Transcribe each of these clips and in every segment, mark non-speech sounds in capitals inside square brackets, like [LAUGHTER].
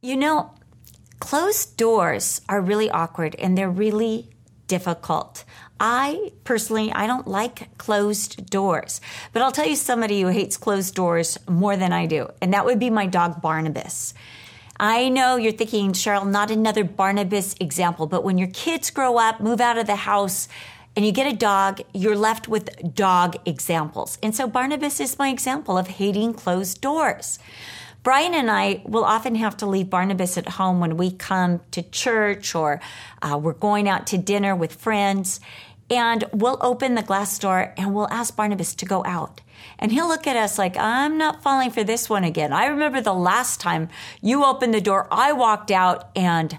You know, closed doors are really awkward and they're really difficult. I personally, I don't like closed doors, but I'll tell you somebody who hates closed doors more than I do, and that would be my dog Barnabas. I know you're thinking, Cheryl, not another Barnabas example, but when your kids grow up, move out of the house, and you get a dog, you're left with dog examples. And so Barnabas is my example of hating closed doors. Brian and I will often have to leave Barnabas at home when we come to church or uh, we're going out to dinner with friends. And we'll open the glass door and we'll ask Barnabas to go out. And he'll look at us like, I'm not falling for this one again. I remember the last time you opened the door, I walked out and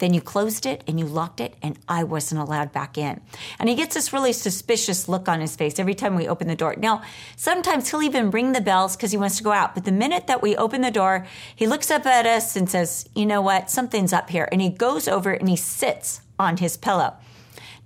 then you closed it and you locked it, and I wasn't allowed back in. And he gets this really suspicious look on his face every time we open the door. Now, sometimes he'll even ring the bells because he wants to go out. But the minute that we open the door, he looks up at us and says, You know what? Something's up here. And he goes over and he sits on his pillow.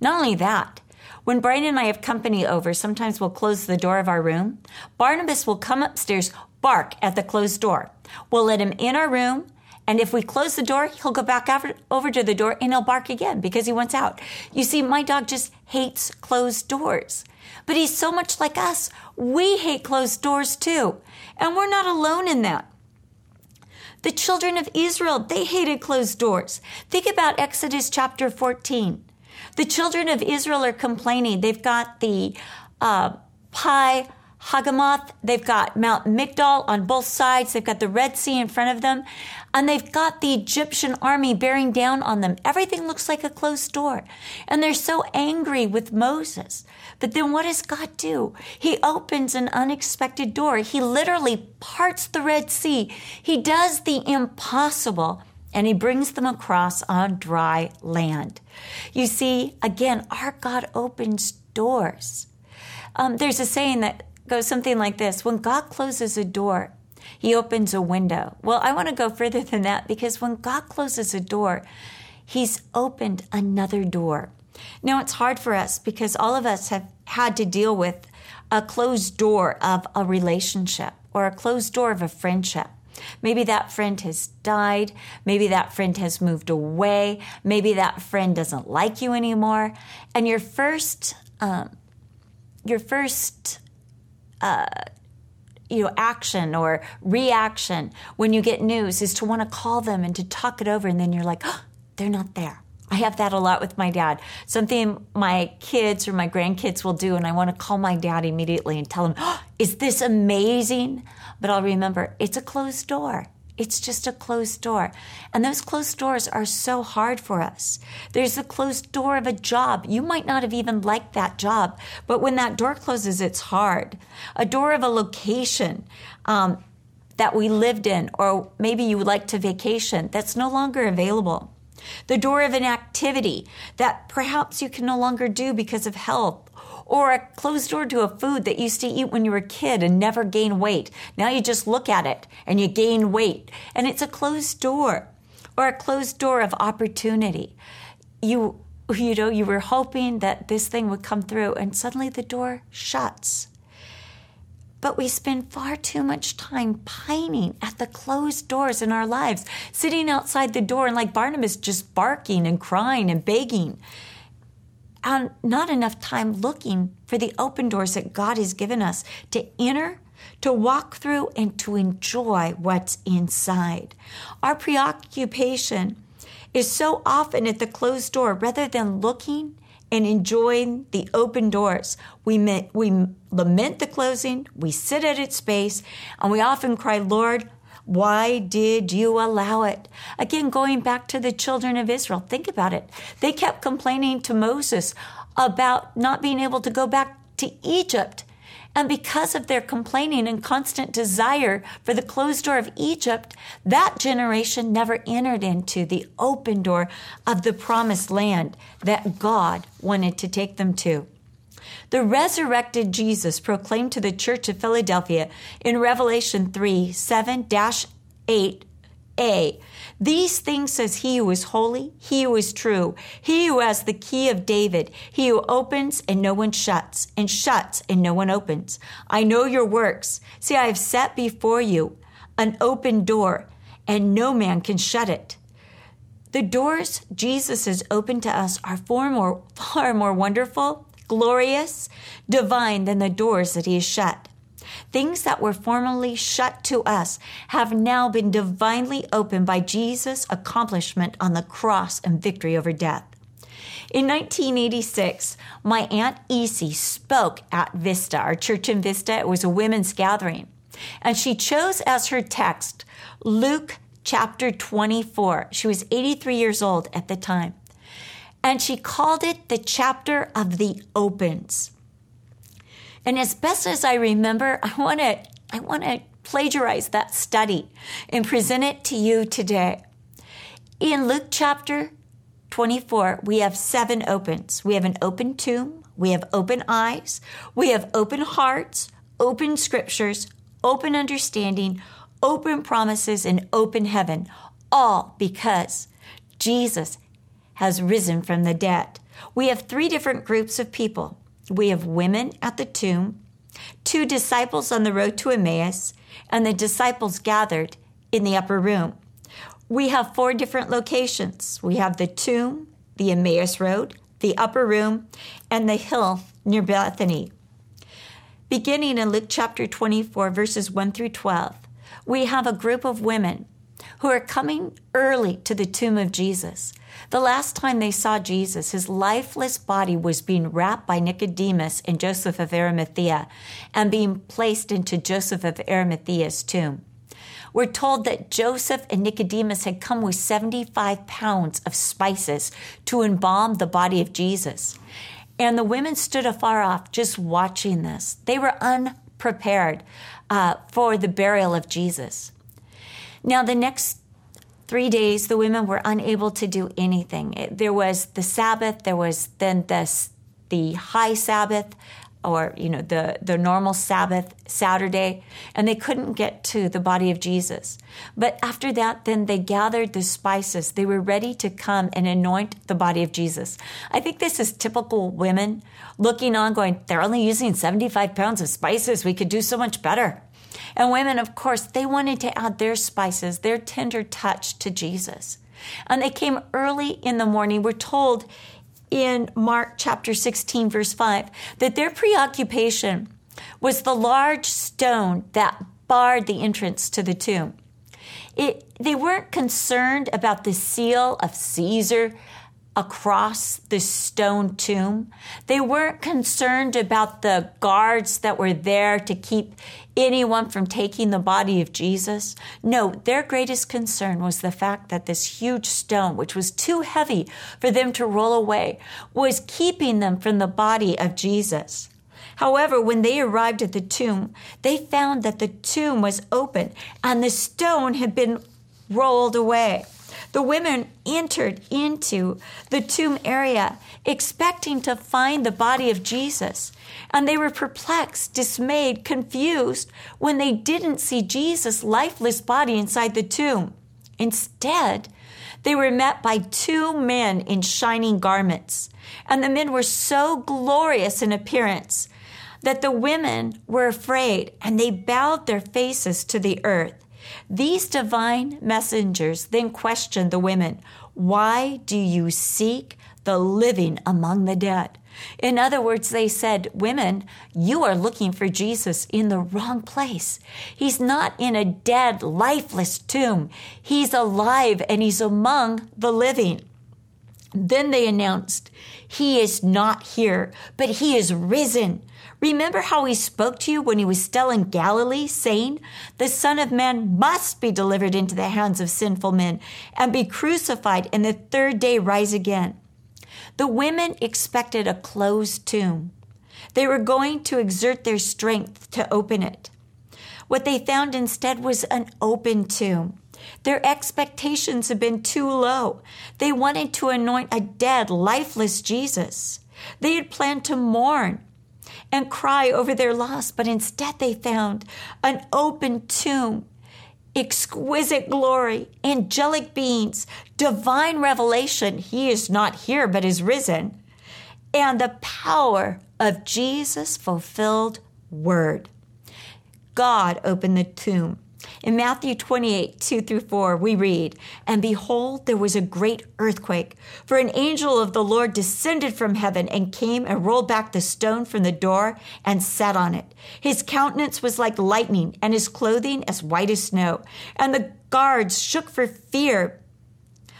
Not only that, when Brian and I have company over, sometimes we'll close the door of our room. Barnabas will come upstairs, bark at the closed door. We'll let him in our room. And if we close the door, he'll go back over to the door and he'll bark again because he wants out. You see, my dog just hates closed doors. But he's so much like us. We hate closed doors too. And we're not alone in that. The children of Israel, they hated closed doors. Think about Exodus chapter 14. The children of Israel are complaining. They've got the uh, Pi Hahiroth. They've got Mount Migdol on both sides. They've got the Red Sea in front of them. And they've got the Egyptian army bearing down on them. Everything looks like a closed door. And they're so angry with Moses. But then what does God do? He opens an unexpected door. He literally parts the Red Sea. He does the impossible and he brings them across on dry land. You see, again, our God opens doors. Um, there's a saying that goes something like this When God closes a door, he opens a window. Well, I want to go further than that because when God closes a door, he's opened another door. Now, it's hard for us because all of us have had to deal with a closed door of a relationship or a closed door of a friendship. Maybe that friend has died. Maybe that friend has moved away. Maybe that friend doesn't like you anymore. And your first, um, your first uh, you know, action or reaction when you get news is to want to call them and to talk it over, and then you're like, oh, they're not there. I have that a lot with my dad. Something my kids or my grandkids will do, and I want to call my dad immediately and tell him, oh, Is this amazing? But I'll remember it's a closed door. It's just a closed door. And those closed doors are so hard for us. There's the closed door of a job. You might not have even liked that job, but when that door closes, it's hard. A door of a location um, that we lived in, or maybe you would like to vacation, that's no longer available. The door of an activity that perhaps you can no longer do because of health or a closed door to a food that you used to eat when you were a kid and never gain weight. Now you just look at it and you gain weight, and it's a closed door or a closed door of opportunity. You you know, you were hoping that this thing would come through, and suddenly the door shuts. But we spend far too much time pining at the closed doors in our lives, sitting outside the door and like Barnabas just barking and crying and begging not enough time looking for the open doors that God has given us to enter, to walk through, and to enjoy what's inside. Our preoccupation is so often at the closed door rather than looking and enjoying the open doors. We, we lament the closing, we sit at its base, and we often cry, Lord, why did you allow it? Again, going back to the children of Israel, think about it. They kept complaining to Moses about not being able to go back to Egypt. And because of their complaining and constant desire for the closed door of Egypt, that generation never entered into the open door of the promised land that God wanted to take them to. The resurrected Jesus proclaimed to the church of Philadelphia in Revelation 3 7 8a. These things says he who is holy, he who is true, he who has the key of David, he who opens and no one shuts, and shuts and no one opens. I know your works. See, I have set before you an open door, and no man can shut it. The doors Jesus has opened to us are far more, [LAUGHS] far more wonderful, glorious, divine than the doors that he has shut. Things that were formerly shut to us have now been divinely opened by Jesus' accomplishment on the cross and victory over death. In 1986, my Aunt Essie spoke at Vista, our church in Vista. It was a women's gathering. And she chose as her text Luke chapter 24. She was 83 years old at the time. And she called it the chapter of the opens. And as best as I remember, I want to I want to plagiarize that study and present it to you today. In Luke chapter 24, we have seven opens. We have an open tomb, we have open eyes, we have open hearts, open scriptures, open understanding, open promises, and open heaven, all because Jesus has risen from the dead. We have three different groups of people we have women at the tomb, two disciples on the road to Emmaus, and the disciples gathered in the upper room. We have four different locations. We have the tomb, the Emmaus Road, the upper room, and the hill near Bethany. Beginning in Luke chapter 24, verses 1 through 12, we have a group of women who are coming early to the tomb of Jesus. The last time they saw Jesus, his lifeless body was being wrapped by Nicodemus and Joseph of Arimathea and being placed into Joseph of Arimathea's tomb. We're told that Joseph and Nicodemus had come with 75 pounds of spices to embalm the body of Jesus. And the women stood afar off just watching this. They were unprepared uh, for the burial of Jesus. Now, the next three days, the women were unable to do anything. There was the Sabbath, there was then the, the high Sabbath, or you know the the normal sabbath saturday and they couldn't get to the body of jesus. But after that then they gathered the spices. They were ready to come and anoint the body of jesus. I think this is typical women looking on going they're only using 75 pounds of spices. We could do so much better and women, of course, they wanted to add their spices, their tender touch to Jesus. And they came early in the morning. We're told in Mark chapter 16, verse 5, that their preoccupation was the large stone that barred the entrance to the tomb. It, they weren't concerned about the seal of Caesar across the stone tomb. They weren't concerned about the guards that were there to keep anyone from taking the body of Jesus. No, their greatest concern was the fact that this huge stone, which was too heavy for them to roll away, was keeping them from the body of Jesus. However, when they arrived at the tomb, they found that the tomb was open and the stone had been rolled away. The women entered into the tomb area expecting to find the body of Jesus. And they were perplexed, dismayed, confused when they didn't see Jesus' lifeless body inside the tomb. Instead, they were met by two men in shining garments. And the men were so glorious in appearance that the women were afraid and they bowed their faces to the earth. These divine messengers then questioned the women, Why do you seek the living among the dead? In other words, they said, Women, you are looking for Jesus in the wrong place. He's not in a dead, lifeless tomb. He's alive and he's among the living. Then they announced, He is not here, but He is risen. Remember how he spoke to you when he was still in Galilee, saying, The Son of Man must be delivered into the hands of sinful men and be crucified, and the third day rise again. The women expected a closed tomb. They were going to exert their strength to open it. What they found instead was an open tomb. Their expectations had been too low. They wanted to anoint a dead, lifeless Jesus. They had planned to mourn and cry over their loss, but instead they found an open tomb, exquisite glory, angelic beings, divine revelation. He is not here, but is risen, and the power of Jesus' fulfilled word. God opened the tomb. In Matthew 28, 2 through 4, we read, And behold, there was a great earthquake, for an angel of the Lord descended from heaven and came and rolled back the stone from the door and sat on it. His countenance was like lightning, and his clothing as white as snow. And the guards shook for fear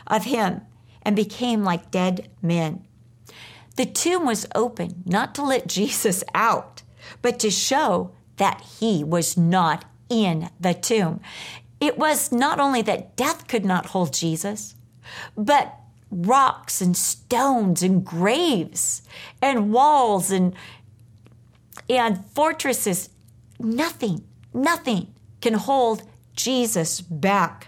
of him and became like dead men. The tomb was open not to let Jesus out, but to show that he was not in the tomb. It was not only that death could not hold Jesus, but rocks and stones and graves and walls and and fortresses nothing nothing can hold Jesus back.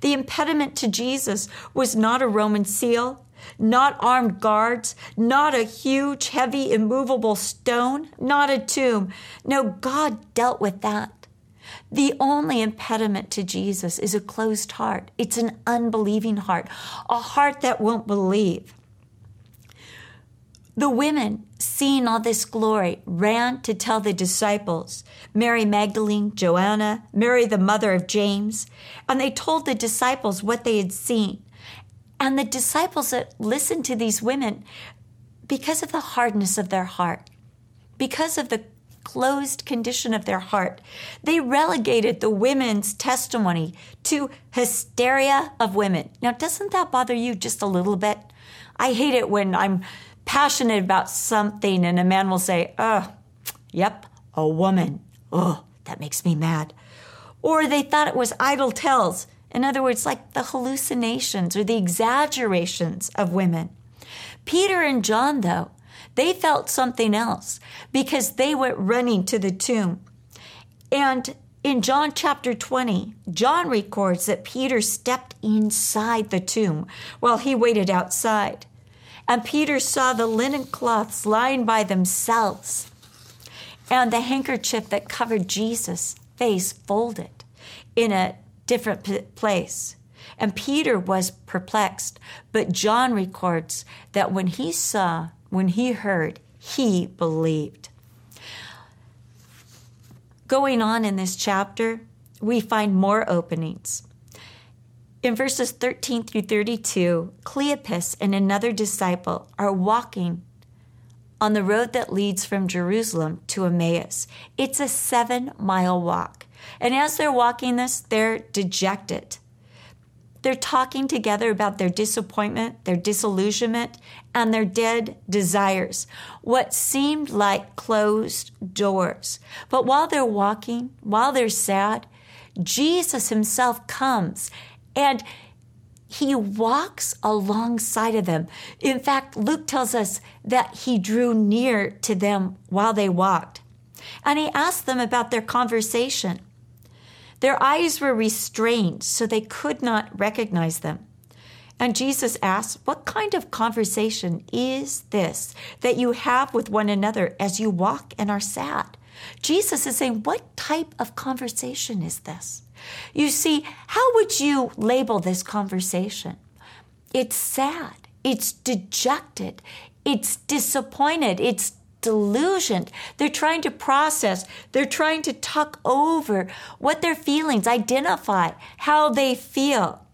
The impediment to Jesus was not a Roman seal, not armed guards, not a huge, heavy, immovable stone, not a tomb. No, God dealt with that. The only impediment to Jesus is a closed heart. It's an unbelieving heart, a heart that won't believe. The women, seeing all this glory, ran to tell the disciples Mary Magdalene, Joanna, Mary, the mother of James, and they told the disciples what they had seen. And the disciples that listened to these women, because of the hardness of their heart, because of the closed condition of their heart, they relegated the women's testimony to hysteria of women. Now, doesn't that bother you just a little bit? I hate it when I'm passionate about something and a man will say, oh, yep, a woman. Oh, that makes me mad. Or they thought it was idle tales. In other words, like the hallucinations or the exaggerations of women. Peter and John, though, they felt something else because they went running to the tomb. And in John chapter 20, John records that Peter stepped inside the tomb while he waited outside. And Peter saw the linen cloths lying by themselves and the handkerchief that covered Jesus' face folded in a different place. And Peter was perplexed, but John records that when he saw, when he heard, he believed. Going on in this chapter, we find more openings. In verses 13 through 32, Cleopas and another disciple are walking on the road that leads from Jerusalem to Emmaus. It's a seven mile walk. And as they're walking this, they're dejected. They're talking together about their disappointment, their disillusionment, and their dead desires, what seemed like closed doors. But while they're walking, while they're sad, Jesus himself comes and he walks alongside of them. In fact, Luke tells us that he drew near to them while they walked. And he asked them about their conversation. Their eyes were restrained, so they could not recognize them. And Jesus asked, What kind of conversation is this that you have with one another as you walk and are sad? Jesus is saying, What type of conversation is this? You see, how would you label this conversation? It's sad, it's dejected, it's disappointed, it's delusioned. They're trying to process, they're trying to tuck over what their feelings, identify how they feel.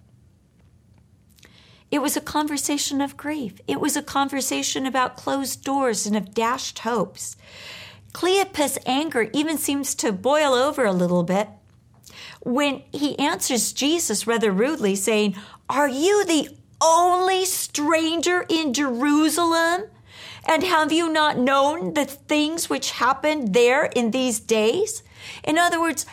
It was a conversation of grief. It was a conversation about closed doors and of dashed hopes. Cleopas' anger even seems to boil over a little bit when he answers Jesus rather rudely, saying, Are you the only stranger in Jerusalem? And have you not known the things which happened there in these days? In other words,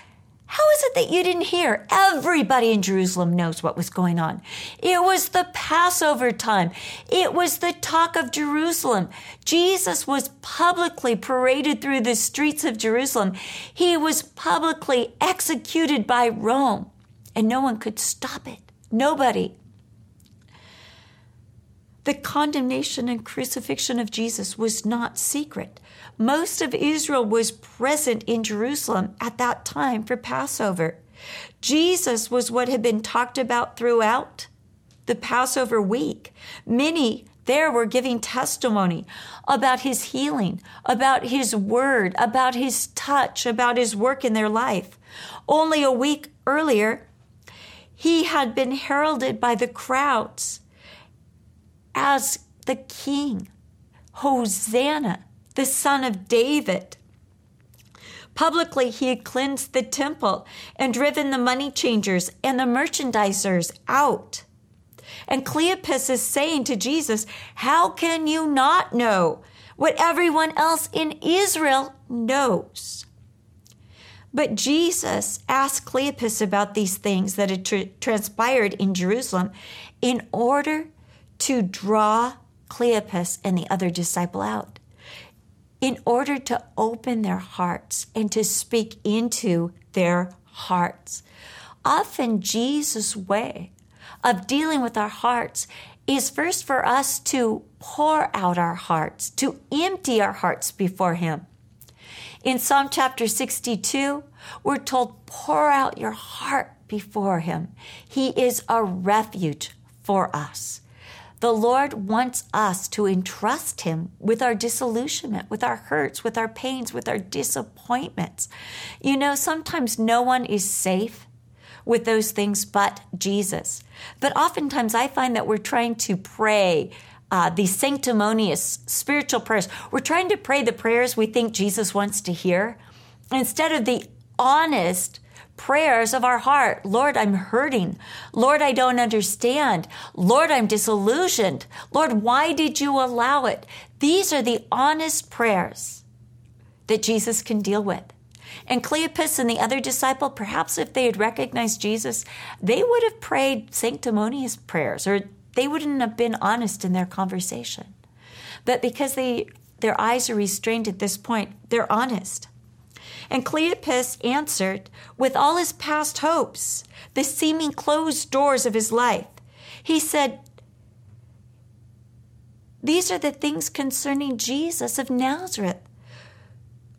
how is it that you didn't hear? Everybody in Jerusalem knows what was going on. It was the Passover time. It was the talk of Jerusalem. Jesus was publicly paraded through the streets of Jerusalem. He was publicly executed by Rome, and no one could stop it. Nobody. The condemnation and crucifixion of Jesus was not secret. Most of Israel was present in Jerusalem at that time for Passover. Jesus was what had been talked about throughout the Passover week. Many there were giving testimony about his healing, about his word, about his touch, about his work in their life. Only a week earlier, he had been heralded by the crowds as the king, Hosanna, the son of David. Publicly, he had cleansed the temple and driven the money changers and the merchandisers out. And Cleopas is saying to Jesus, How can you not know what everyone else in Israel knows? But Jesus asked Cleopas about these things that had tra- transpired in Jerusalem in order to draw Cleopas and the other disciple out, in order to open their hearts and to speak into their hearts. Often, Jesus' way of dealing with our hearts is first for us to pour out our hearts, to empty our hearts before Him. In Psalm chapter 62, we're told, pour out your heart before Him. He is a refuge for us. The Lord wants us to entrust Him with our disillusionment, with our hurts, with our pains, with our disappointments. You know, sometimes no one is safe with those things but Jesus. But oftentimes I find that we're trying to pray uh, these sanctimonious spiritual prayers. We're trying to pray the prayers we think Jesus wants to hear instead of the honest prayers of our heart. Lord, I'm hurting. Lord, I don't understand. Lord, I'm disillusioned. Lord, why did you allow it? These are the honest prayers that Jesus can deal with. And Cleopas and the other disciple, perhaps if they had recognized Jesus, they would have prayed sanctimonious prayers or they wouldn't have been honest in their conversation. But because they, their eyes are restrained at this point, they're honest. And Cleopas answered with all his past hopes, the seeming closed doors of his life. He said, These are the things concerning Jesus of Nazareth,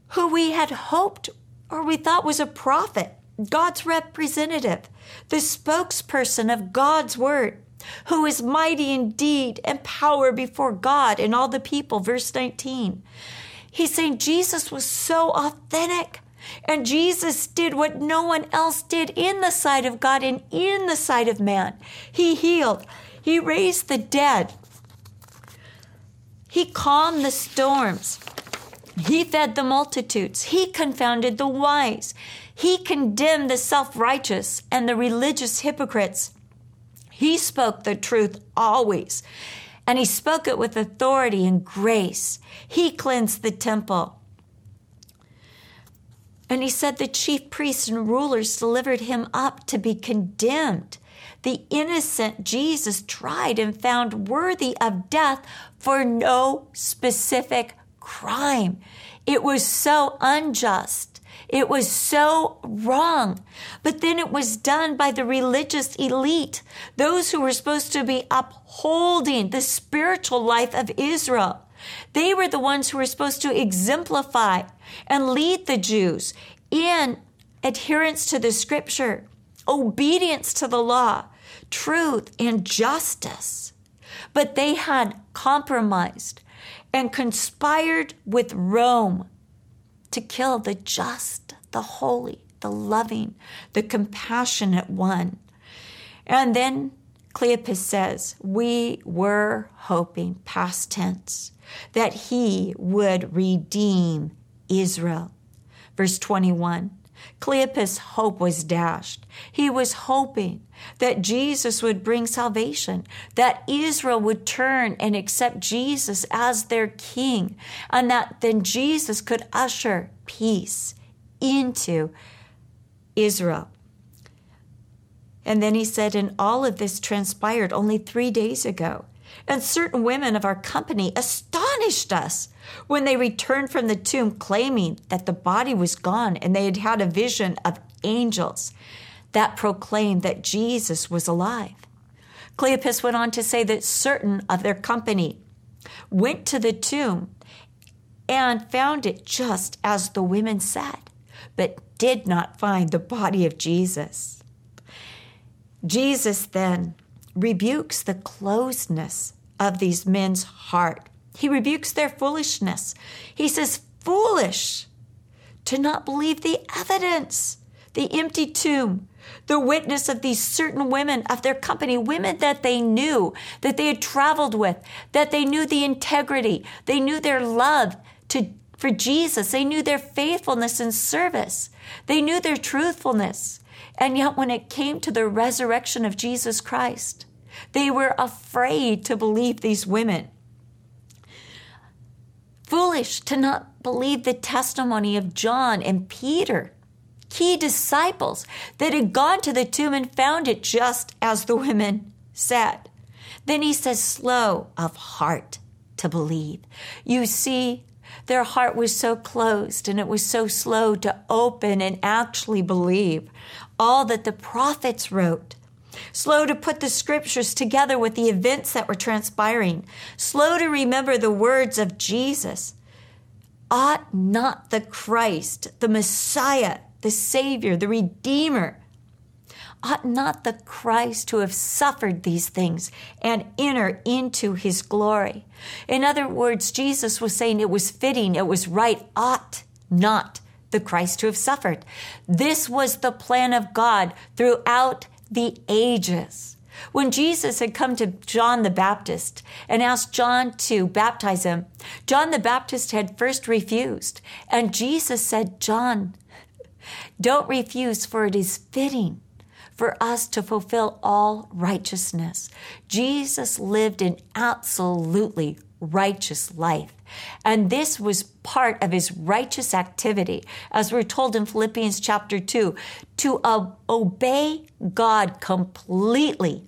who we had hoped or we thought was a prophet, God's representative, the spokesperson of God's word, who is mighty in deed and power before God and all the people. Verse 19. He's saying Jesus was so authentic. And Jesus did what no one else did in the sight of God and in the sight of man. He healed, He raised the dead, He calmed the storms. He fed the multitudes. He confounded the wise. He condemned the self righteous and the religious hypocrites. He spoke the truth always, and he spoke it with authority and grace. He cleansed the temple. And he said the chief priests and rulers delivered him up to be condemned. The innocent Jesus tried and found worthy of death for no specific crime. It was so unjust. It was so wrong. But then it was done by the religious elite, those who were supposed to be upholding the spiritual life of Israel. They were the ones who were supposed to exemplify and lead the Jews in adherence to the scripture, obedience to the law, truth, and justice. But they had compromised and conspired with Rome to kill the just, the holy, the loving, the compassionate one. And then Cleopas says, We were hoping, past tense, that he would redeem Israel. Verse 21 Cleopas' hope was dashed. He was hoping that Jesus would bring salvation, that Israel would turn and accept Jesus as their king, and that then Jesus could usher peace into Israel. And then he said, and all of this transpired only three days ago. And certain women of our company astonished us when they returned from the tomb claiming that the body was gone and they had had a vision of angels that proclaimed that Jesus was alive. Cleopas went on to say that certain of their company went to the tomb and found it just as the women said, but did not find the body of Jesus. Jesus then rebukes the closeness of these men's heart. He rebukes their foolishness. He says, Foolish to not believe the evidence, the empty tomb, the witness of these certain women of their company, women that they knew, that they had traveled with, that they knew the integrity, they knew their love to for Jesus. They knew their faithfulness and service. They knew their truthfulness. And yet, when it came to the resurrection of Jesus Christ, they were afraid to believe these women. Foolish to not believe the testimony of John and Peter, key disciples that had gone to the tomb and found it just as the women said. Then he says, slow of heart to believe. You see, their heart was so closed and it was so slow to open and actually believe all that the prophets wrote. Slow to put the scriptures together with the events that were transpiring. Slow to remember the words of Jesus. Ought not the Christ, the Messiah, the Savior, the Redeemer, Ought not the Christ to have suffered these things and enter into his glory? In other words, Jesus was saying it was fitting, it was right, ought not the Christ to have suffered. This was the plan of God throughout the ages. When Jesus had come to John the Baptist and asked John to baptize him, John the Baptist had first refused. And Jesus said, John, don't refuse, for it is fitting for us to fulfill all righteousness. Jesus lived an absolutely righteous life. And this was part of his righteous activity, as we're told in Philippians chapter 2, to uh, obey God completely,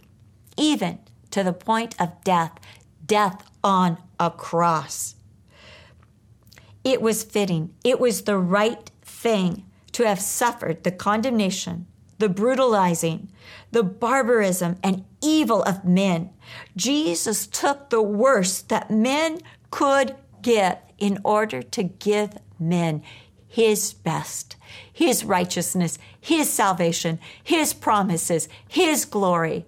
even to the point of death, death on a cross. It was fitting, it was the right thing to have suffered the condemnation the brutalizing, the barbarism and evil of men. Jesus took the worst that men could give in order to give men his best, his righteousness, his salvation, his promises, his glory.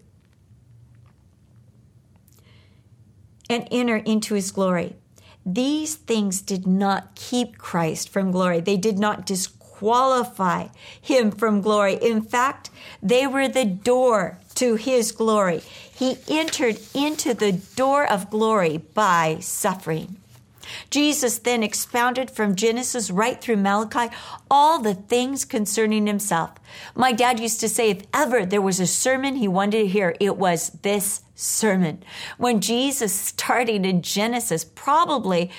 And enter into his glory. These things did not keep Christ from glory. They did not disqualify disqualify him from glory. In fact, they were the door to his glory. He entered into the door of glory by suffering. Jesus then expounded from Genesis right through Malachi all the things concerning himself. My dad used to say if ever there was a sermon he wanted to hear, it was this sermon. When Jesus started in Genesis, probably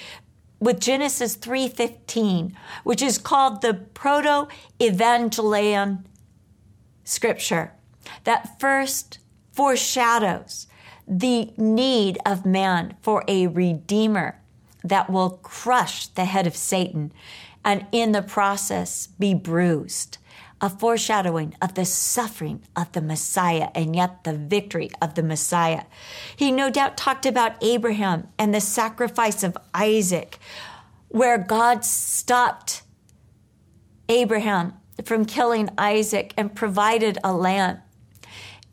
with Genesis 3:15, which is called the proto-evangelion scripture that first foreshadows the need of man for a redeemer that will crush the head of Satan and in the process be bruised a foreshadowing of the suffering of the Messiah and yet the victory of the Messiah. He no doubt talked about Abraham and the sacrifice of Isaac, where God stopped Abraham from killing Isaac and provided a lamb.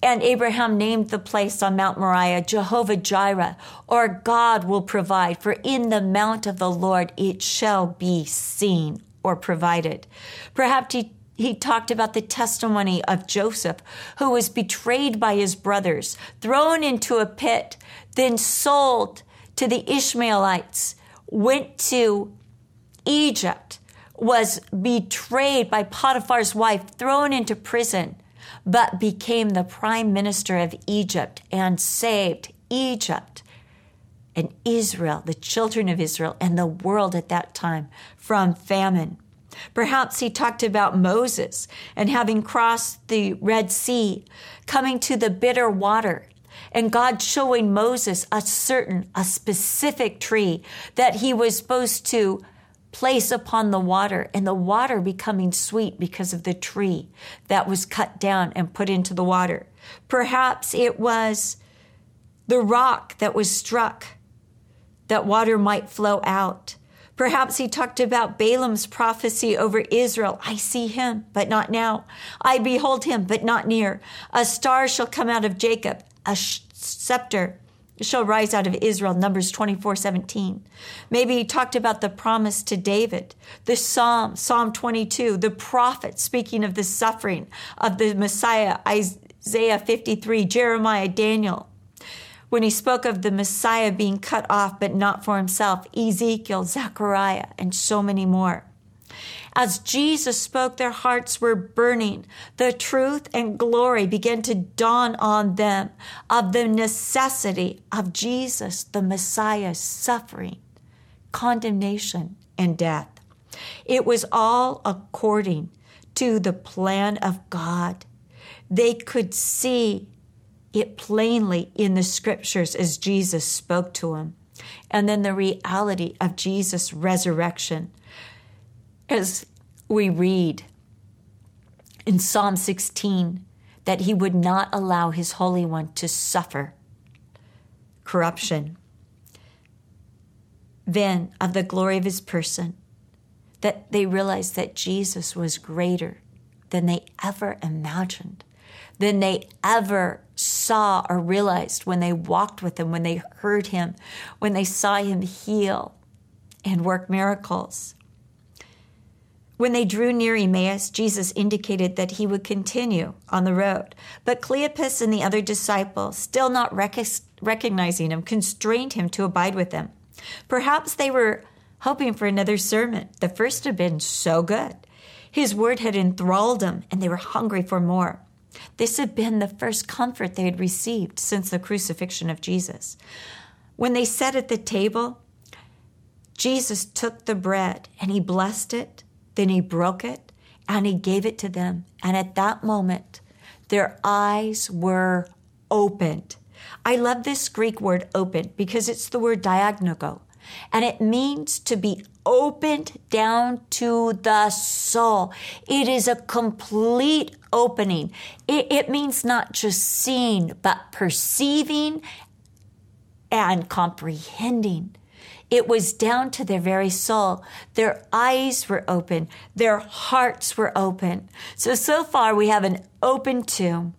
And Abraham named the place on Mount Moriah Jehovah Jireh, or God will provide, for in the mount of the Lord it shall be seen or provided. Perhaps he he talked about the testimony of Joseph, who was betrayed by his brothers, thrown into a pit, then sold to the Ishmaelites, went to Egypt, was betrayed by Potiphar's wife, thrown into prison, but became the prime minister of Egypt and saved Egypt and Israel, the children of Israel, and the world at that time from famine. Perhaps he talked about Moses and having crossed the Red Sea, coming to the bitter water, and God showing Moses a certain, a specific tree that he was supposed to place upon the water, and the water becoming sweet because of the tree that was cut down and put into the water. Perhaps it was the rock that was struck that water might flow out. Perhaps he talked about Balaam's prophecy over Israel. I see him, but not now. I behold him, but not near. A star shall come out of Jacob, a scepter shall rise out of Israel, Numbers 24 17. Maybe he talked about the promise to David, the Psalm, Psalm 22, the prophet speaking of the suffering of the Messiah, Isaiah 53, Jeremiah, Daniel. When he spoke of the Messiah being cut off, but not for himself, Ezekiel, Zechariah, and so many more. As Jesus spoke, their hearts were burning. The truth and glory began to dawn on them of the necessity of Jesus, the Messiah, suffering, condemnation, and death. It was all according to the plan of God. They could see it plainly in the scriptures as Jesus spoke to him. And then the reality of Jesus' resurrection as we read in Psalm 16 that he would not allow his Holy One to suffer corruption. Then, of the glory of his person, that they realized that Jesus was greater than they ever imagined, than they ever saw or realized when they walked with him, when they heard him, when they saw him heal and work miracles. When they drew near Emmaus, Jesus indicated that he would continue on the road. But Cleopas and the other disciples, still not rec- recognizing him, constrained him to abide with them. Perhaps they were hoping for another sermon. The first had been so good. His word had enthralled them, and they were hungry for more. This had been the first comfort they had received since the crucifixion of Jesus. When they sat at the table, Jesus took the bread and he blessed it then he broke it and he gave it to them. And at that moment, their eyes were opened. I love this Greek word open because it's the word dianoigo, and it means to be opened down to the soul. It is a complete opening. It, it means not just seeing, but perceiving and comprehending. It was down to their very soul. Their eyes were open. Their hearts were open. So, so far we have an open tomb,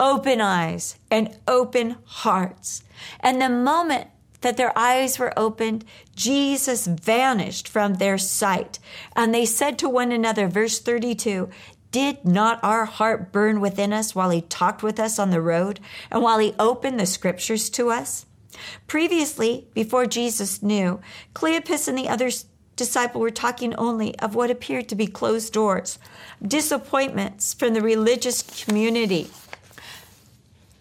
open eyes, and open hearts. And the moment that their eyes were opened, Jesus vanished from their sight. And they said to one another, verse 32, did not our heart burn within us while he talked with us on the road and while he opened the scriptures to us? Previously, before Jesus knew, Cleopas and the other disciple were talking only of what appeared to be closed doors, disappointments from the religious community,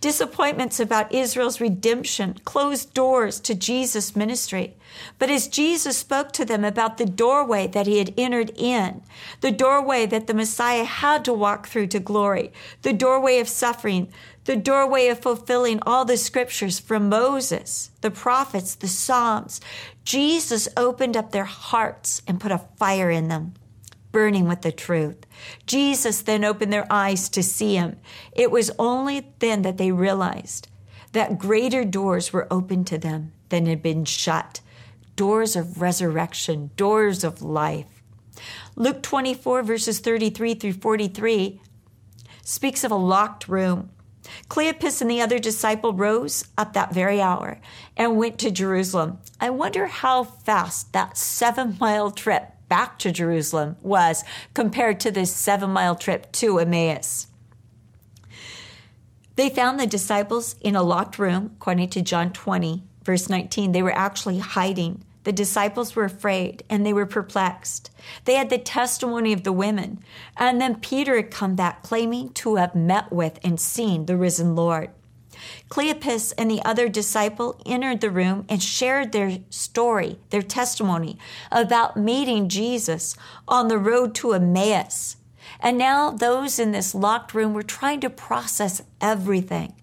disappointments about Israel's redemption, closed doors to Jesus' ministry. But as Jesus spoke to them about the doorway that he had entered in, the doorway that the Messiah had to walk through to glory, the doorway of suffering, the doorway of fulfilling all the scriptures from Moses, the prophets, the Psalms. Jesus opened up their hearts and put a fire in them, burning with the truth. Jesus then opened their eyes to see him. It was only then that they realized that greater doors were open to them than had been shut doors of resurrection, doors of life. Luke 24, verses 33 through 43, speaks of a locked room Cleopas and the other disciple rose up that very hour and went to Jerusalem. I wonder how fast that seven mile trip back to Jerusalem was compared to this seven mile trip to Emmaus. They found the disciples in a locked room, according to John 20, verse 19. They were actually hiding. The disciples were afraid and they were perplexed. They had the testimony of the women. And then Peter had come back claiming to have met with and seen the risen Lord. Cleopas and the other disciple entered the room and shared their story, their testimony about meeting Jesus on the road to Emmaus. And now those in this locked room were trying to process everything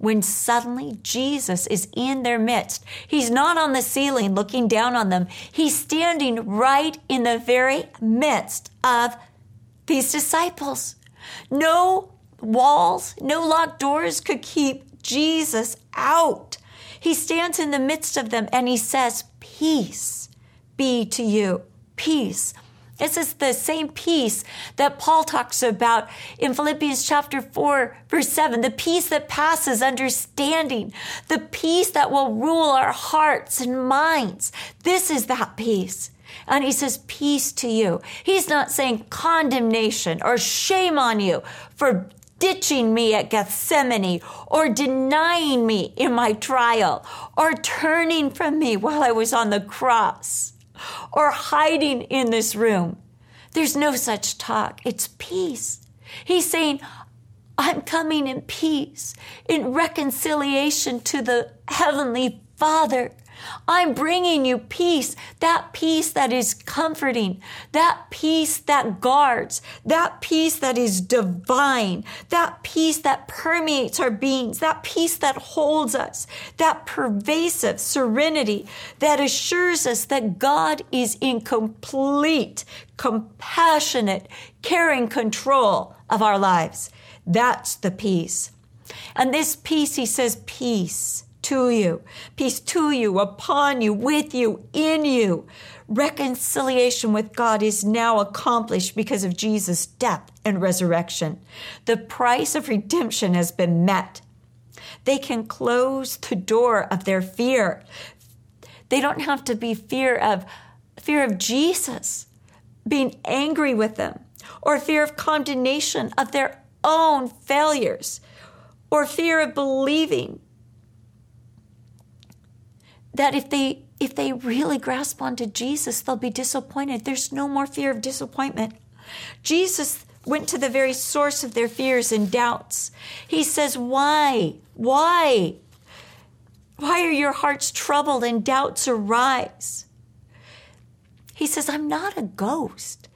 when suddenly Jesus is in their midst. He's not on the ceiling looking down on them. He's standing right in the very midst of these disciples. No walls, no locked doors could keep Jesus out. He stands in the midst of them and he says, Peace be to you. Peace. This is the same peace that Paul talks about in Philippians chapter 4, verse 7. The peace that passes understanding, the peace that will rule our hearts and minds. This is that peace. And he says, Peace to you. He's not saying condemnation or shame on you for ditching me at Gethsemane or denying me in my trial or turning from me while I was on the cross or hiding in this room. There's no such talk. It's peace. He's saying, I'm coming in peace, in reconciliation to the Heavenly Father. I'm bringing you peace, that peace that is comforting, that peace that guards, that peace that is divine, that peace that permeates our beings, that peace that holds us, that pervasive serenity that assures us that God is in complete, compassionate, caring control of our lives. That's the peace. And this peace, he says, peace to you, peace to you, upon you, with you, in you. Reconciliation with God is now accomplished because of Jesus' death and resurrection. The price of redemption has been met. They can close the door of their fear. They don't have to be fear of fear of Jesus being angry with them or fear of condemnation of their own failures or fear of believing that if they if they really grasp onto Jesus, they'll be disappointed. There's no more fear of disappointment. Jesus went to the very source of their fears and doubts. He says, Why? Why? Why are your hearts troubled and doubts arise? He says, I'm not a ghost.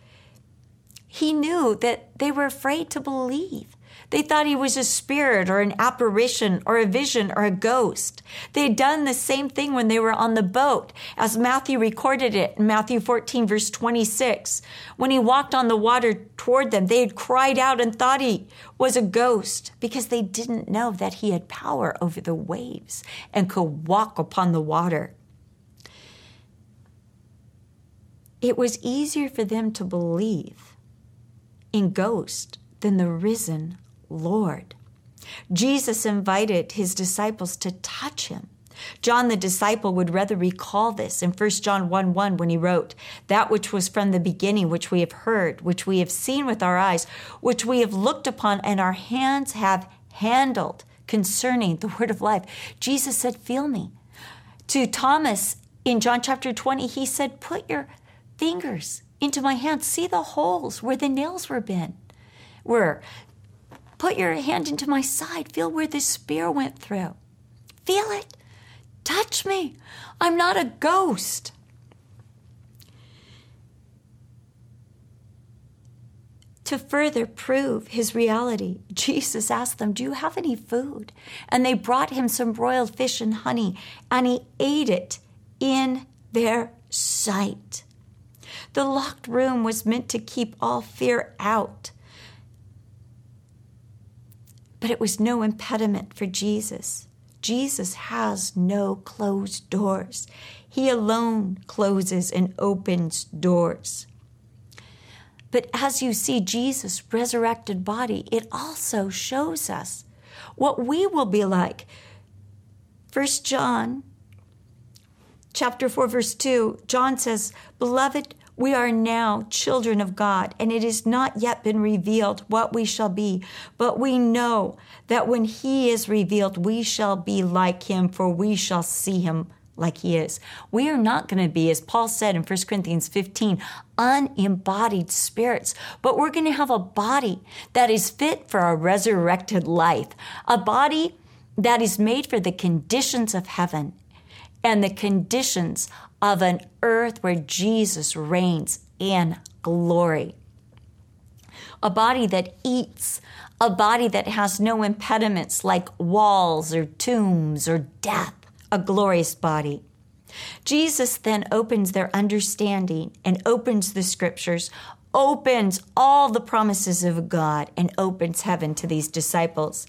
He knew that they were afraid to believe. They thought he was a spirit or an apparition or a vision or a ghost. They had done the same thing when they were on the boat, as Matthew recorded it in Matthew 14, verse 26. When he walked on the water toward them, they had cried out and thought he was a ghost because they didn't know that he had power over the waves and could walk upon the water. It was easier for them to believe in ghosts than the risen Lord. Jesus invited his disciples to touch him. John the disciple would rather recall this in 1 John 1 1 when he wrote, That which was from the beginning, which we have heard, which we have seen with our eyes, which we have looked upon, and our hands have handled concerning the word of life. Jesus said, Feel me. To Thomas in John chapter 20, he said, Put your fingers into my hands, see the holes where the nails were been were. Put your hand into my side. Feel where this spear went through. Feel it. Touch me. I'm not a ghost. To further prove his reality, Jesus asked them, Do you have any food? And they brought him some broiled fish and honey, and he ate it in their sight. The locked room was meant to keep all fear out. But it was no impediment for Jesus. Jesus has no closed doors. He alone closes and opens doors. But as you see Jesus' resurrected body, it also shows us what we will be like. First John chapter 4 verse 2, John says, "Beloved, we are now children of God, and it has not yet been revealed what we shall be. But we know that when He is revealed, we shall be like Him, for we shall see Him like He is. We are not going to be, as Paul said in 1 Corinthians 15, unembodied spirits, but we're going to have a body that is fit for a resurrected life, a body that is made for the conditions of heaven and the conditions of an earth where Jesus reigns in glory. A body that eats, a body that has no impediments like walls or tombs or death, a glorious body. Jesus then opens their understanding and opens the scriptures, opens all the promises of God, and opens heaven to these disciples.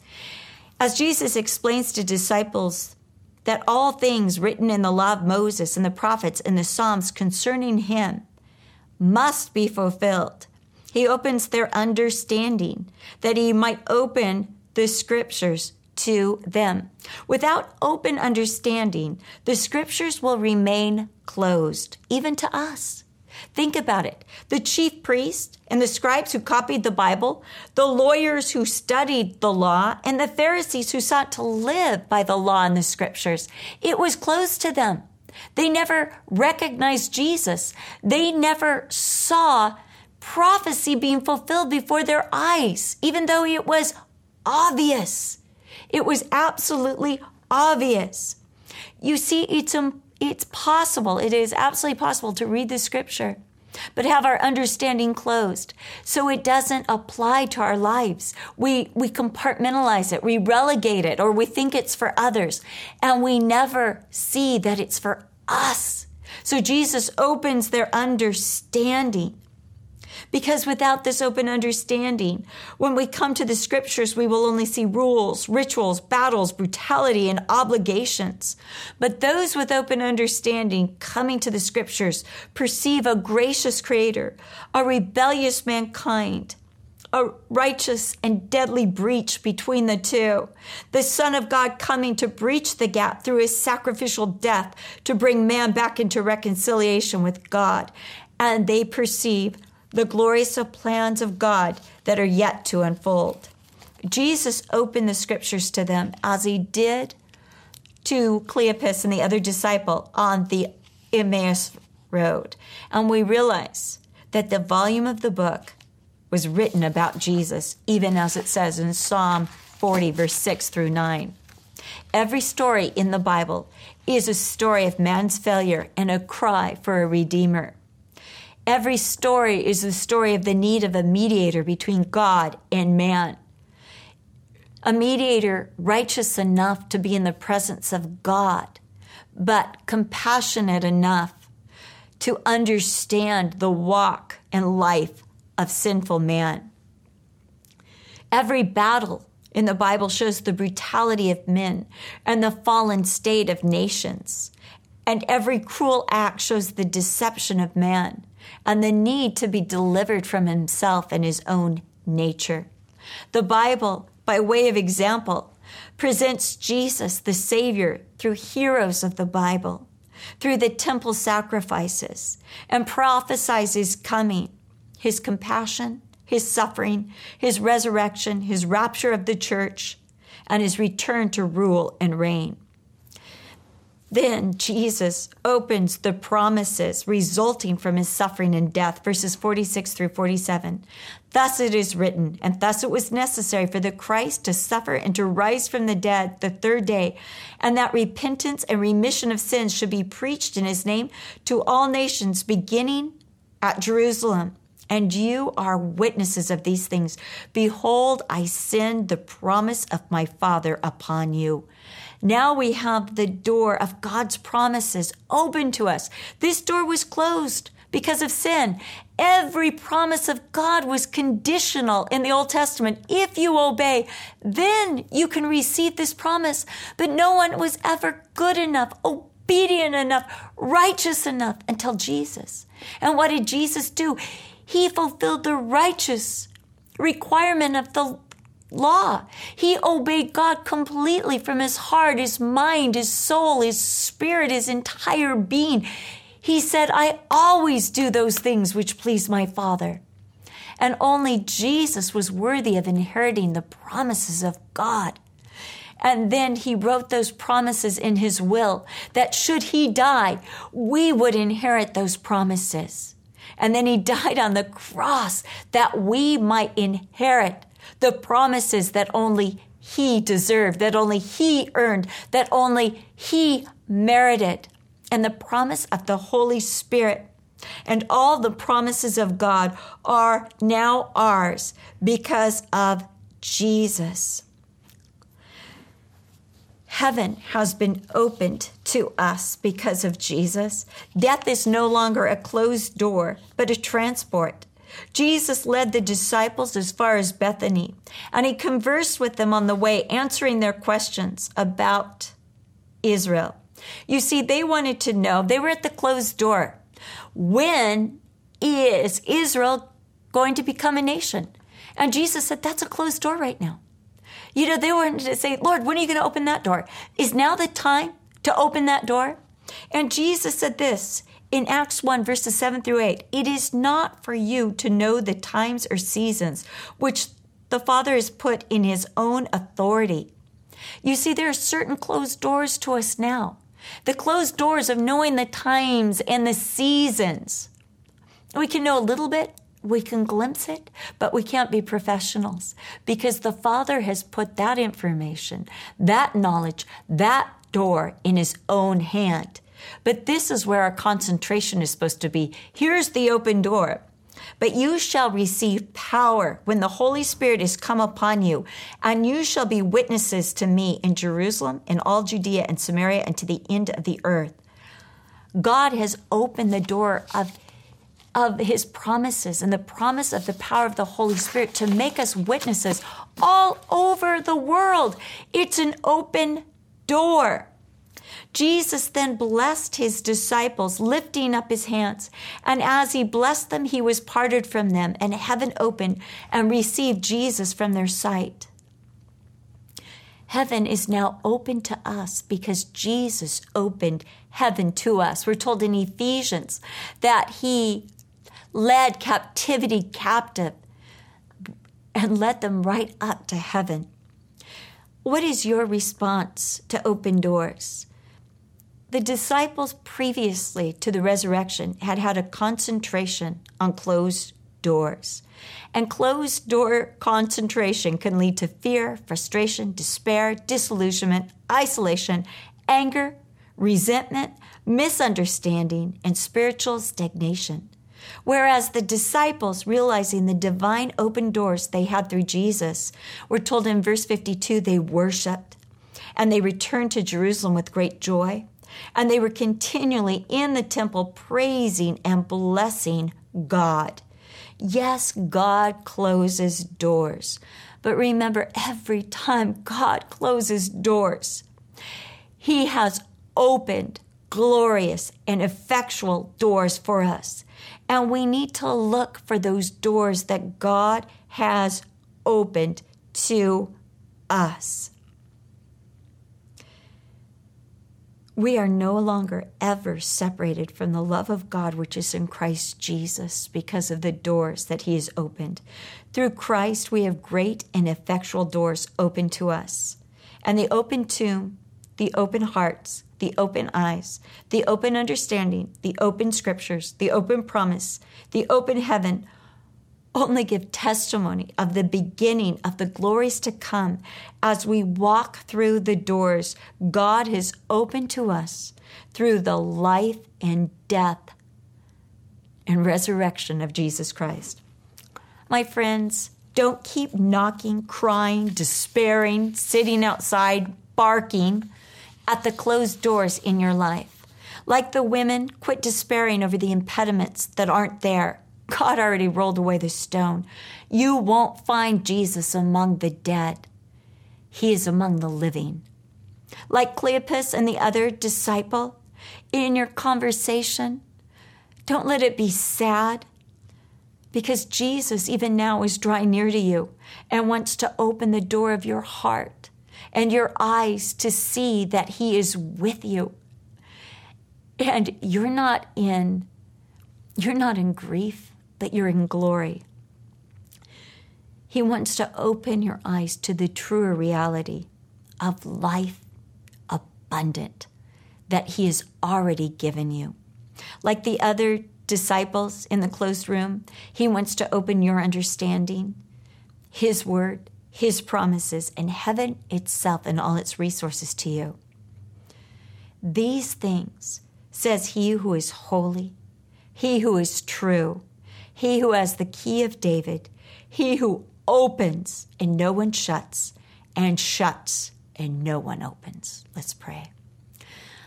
As Jesus explains to disciples that all things written in the law of Moses and the prophets and the Psalms concerning him must be fulfilled. He opens their understanding that he might open the scriptures to them. Without open understanding, the scriptures will remain closed, even to us. Think about it. The chief priests and the scribes who copied the Bible, the lawyers who studied the law, and the Pharisees who sought to live by the law and the scriptures, it was closed to them. They never recognized Jesus. They never saw prophecy being fulfilled before their eyes, even though it was obvious. It was absolutely obvious. You see, it's, um, it's possible, it is absolutely possible to read the scripture, but have our understanding closed so it doesn't apply to our lives. We, we compartmentalize it, we relegate it, or we think it's for others, and we never see that it's for us. So Jesus opens their understanding because without this open understanding, when we come to the scriptures, we will only see rules, rituals, battles, brutality, and obligations. But those with open understanding coming to the scriptures perceive a gracious creator, a rebellious mankind, a righteous and deadly breach between the two. The Son of God coming to breach the gap through his sacrificial death to bring man back into reconciliation with God. And they perceive the glorious plans of God that are yet to unfold. Jesus opened the scriptures to them as he did to Cleopas and the other disciple on the Emmaus road. And we realize that the volume of the book was written about Jesus, even as it says in Psalm 40, verse 6 through 9. Every story in the Bible is a story of man's failure and a cry for a redeemer. Every story is the story of the need of a mediator between God and man. A mediator righteous enough to be in the presence of God, but compassionate enough to understand the walk and life of sinful man. Every battle in the Bible shows the brutality of men and the fallen state of nations. And every cruel act shows the deception of man and the need to be delivered from himself and his own nature. The Bible, by way of example, presents Jesus, the Savior, through heroes of the Bible, through the temple sacrifices, and prophesies his coming, his compassion, his suffering, his resurrection, his rapture of the church, and his return to rule and reign. Then Jesus opens the promises resulting from his suffering and death, verses 46 through 47. Thus it is written, and thus it was necessary for the Christ to suffer and to rise from the dead the third day, and that repentance and remission of sins should be preached in his name to all nations, beginning at Jerusalem. And you are witnesses of these things. Behold, I send the promise of my Father upon you. Now we have the door of God's promises open to us. This door was closed because of sin. Every promise of God was conditional in the Old Testament. If you obey, then you can receive this promise. But no one was ever good enough, obedient enough, righteous enough until Jesus. And what did Jesus do? He fulfilled the righteous requirement of the law. He obeyed God completely from his heart, his mind, his soul, his spirit, his entire being. He said, I always do those things which please my Father. And only Jesus was worthy of inheriting the promises of God. And then he wrote those promises in his will that should he die, we would inherit those promises. And then he [LAUGHS] died on the cross that we might inherit the promises that only He deserved, that only He earned, that only He merited, and the promise of the Holy Spirit. And all the promises of God are now ours because of Jesus. Heaven has been opened to us because of Jesus. Death is no longer a closed door, but a transport. Jesus led the disciples as far as Bethany, and he conversed with them on the way, answering their questions about Israel. You see, they wanted to know, they were at the closed door. When is Israel going to become a nation? And Jesus said, That's a closed door right now. You know, they wanted to say, Lord, when are you going to open that door? Is now the time to open that door? And Jesus said this in Acts 1, verses 7 through 8 It is not for you to know the times or seasons which the Father has put in his own authority. You see, there are certain closed doors to us now. The closed doors of knowing the times and the seasons. We can know a little bit, we can glimpse it, but we can't be professionals because the Father has put that information, that knowledge, that door in His own hand. But this is where our concentration is supposed to be. Here's the open door. But you shall receive power when the Holy Spirit is come upon you, and you shall be witnesses to me in Jerusalem, in all Judea and Samaria, and to the end of the earth. God has opened the door of of his promises and the promise of the power of the Holy Spirit to make us witnesses all over the world. It's an open door. Jesus then blessed his disciples, lifting up his hands. And as he blessed them, he was parted from them, and heaven opened and received Jesus from their sight. Heaven is now open to us because Jesus opened heaven to us. We're told in Ephesians that he led captivity captive and led them right up to heaven. What is your response to open doors? The disciples previously to the resurrection had had a concentration on closed doors. And closed door concentration can lead to fear, frustration, despair, disillusionment, isolation, anger, resentment, misunderstanding, and spiritual stagnation. Whereas the disciples, realizing the divine open doors they had through Jesus, were told in verse 52 they worshiped and they returned to Jerusalem with great joy. And they were continually in the temple praising and blessing God. Yes, God closes doors. But remember, every time God closes doors, He has opened glorious and effectual doors for us. And we need to look for those doors that God has opened to us. We are no longer ever separated from the love of God which is in Christ Jesus because of the doors that He has opened. Through Christ, we have great and effectual doors open to us. And the open tomb, the open hearts, the open eyes, the open understanding, the open scriptures, the open promise, the open heaven only give testimony of the beginning of the glories to come as we walk through the doors God has opened to us through the life and death and resurrection of Jesus Christ. My friends, don't keep knocking, crying, despairing, sitting outside, barking at the closed doors in your life. Like the women, quit despairing over the impediments that aren't there God already rolled away the stone. You won't find Jesus among the dead. He is among the living. Like Cleopas and the other disciple, in your conversation, don't let it be sad because Jesus, even now, is drawing near to you and wants to open the door of your heart and your eyes to see that He is with you. And you're not in, you're not in grief that you're in glory. He wants to open your eyes to the truer reality of life abundant that He has already given you. Like the other disciples in the closed room, He wants to open your understanding, His word, His promises, and heaven itself and all its resources to you. These things says He who is holy, He who is true, he who has the key of David, he who opens and no one shuts, and shuts and no one opens. Let's pray.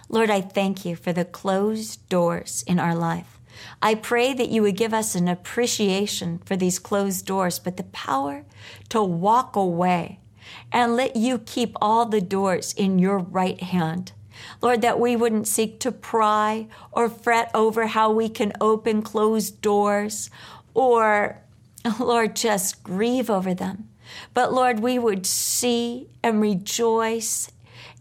Lord, I thank you for the closed doors in our life. I pray that you would give us an appreciation for these closed doors, but the power to walk away and let you keep all the doors in your right hand Lord, that we wouldn't seek to pry or fret over how we can open closed doors or, [LAUGHS] Lord, just grieve over them. But Lord, we would see and rejoice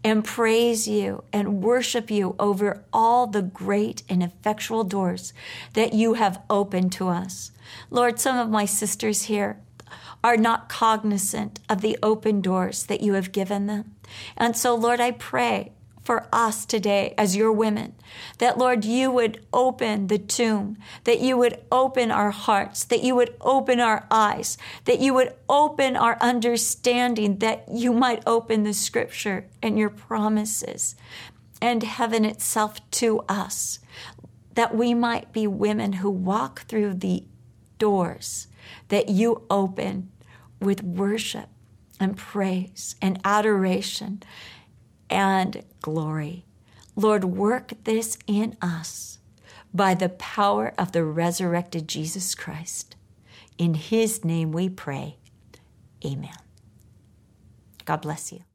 and praise you and worship you over all the great and effectual doors that you have opened to us. Lord, some of my sisters here are not cognizant of the open doors that you have given them. And so, Lord, I pray for us today as your women. That, Lord, you would open the tomb, that you would open our hearts, that you would open our eyes, that you would open our understanding, that you might open the scripture and your promises and heaven itself to us, that we might be women who walk through the doors that you open with worship and praise and adoration and glory. Lord, work this in us by the power of the resurrected Jesus Christ. In his name we pray. Amen. God bless you.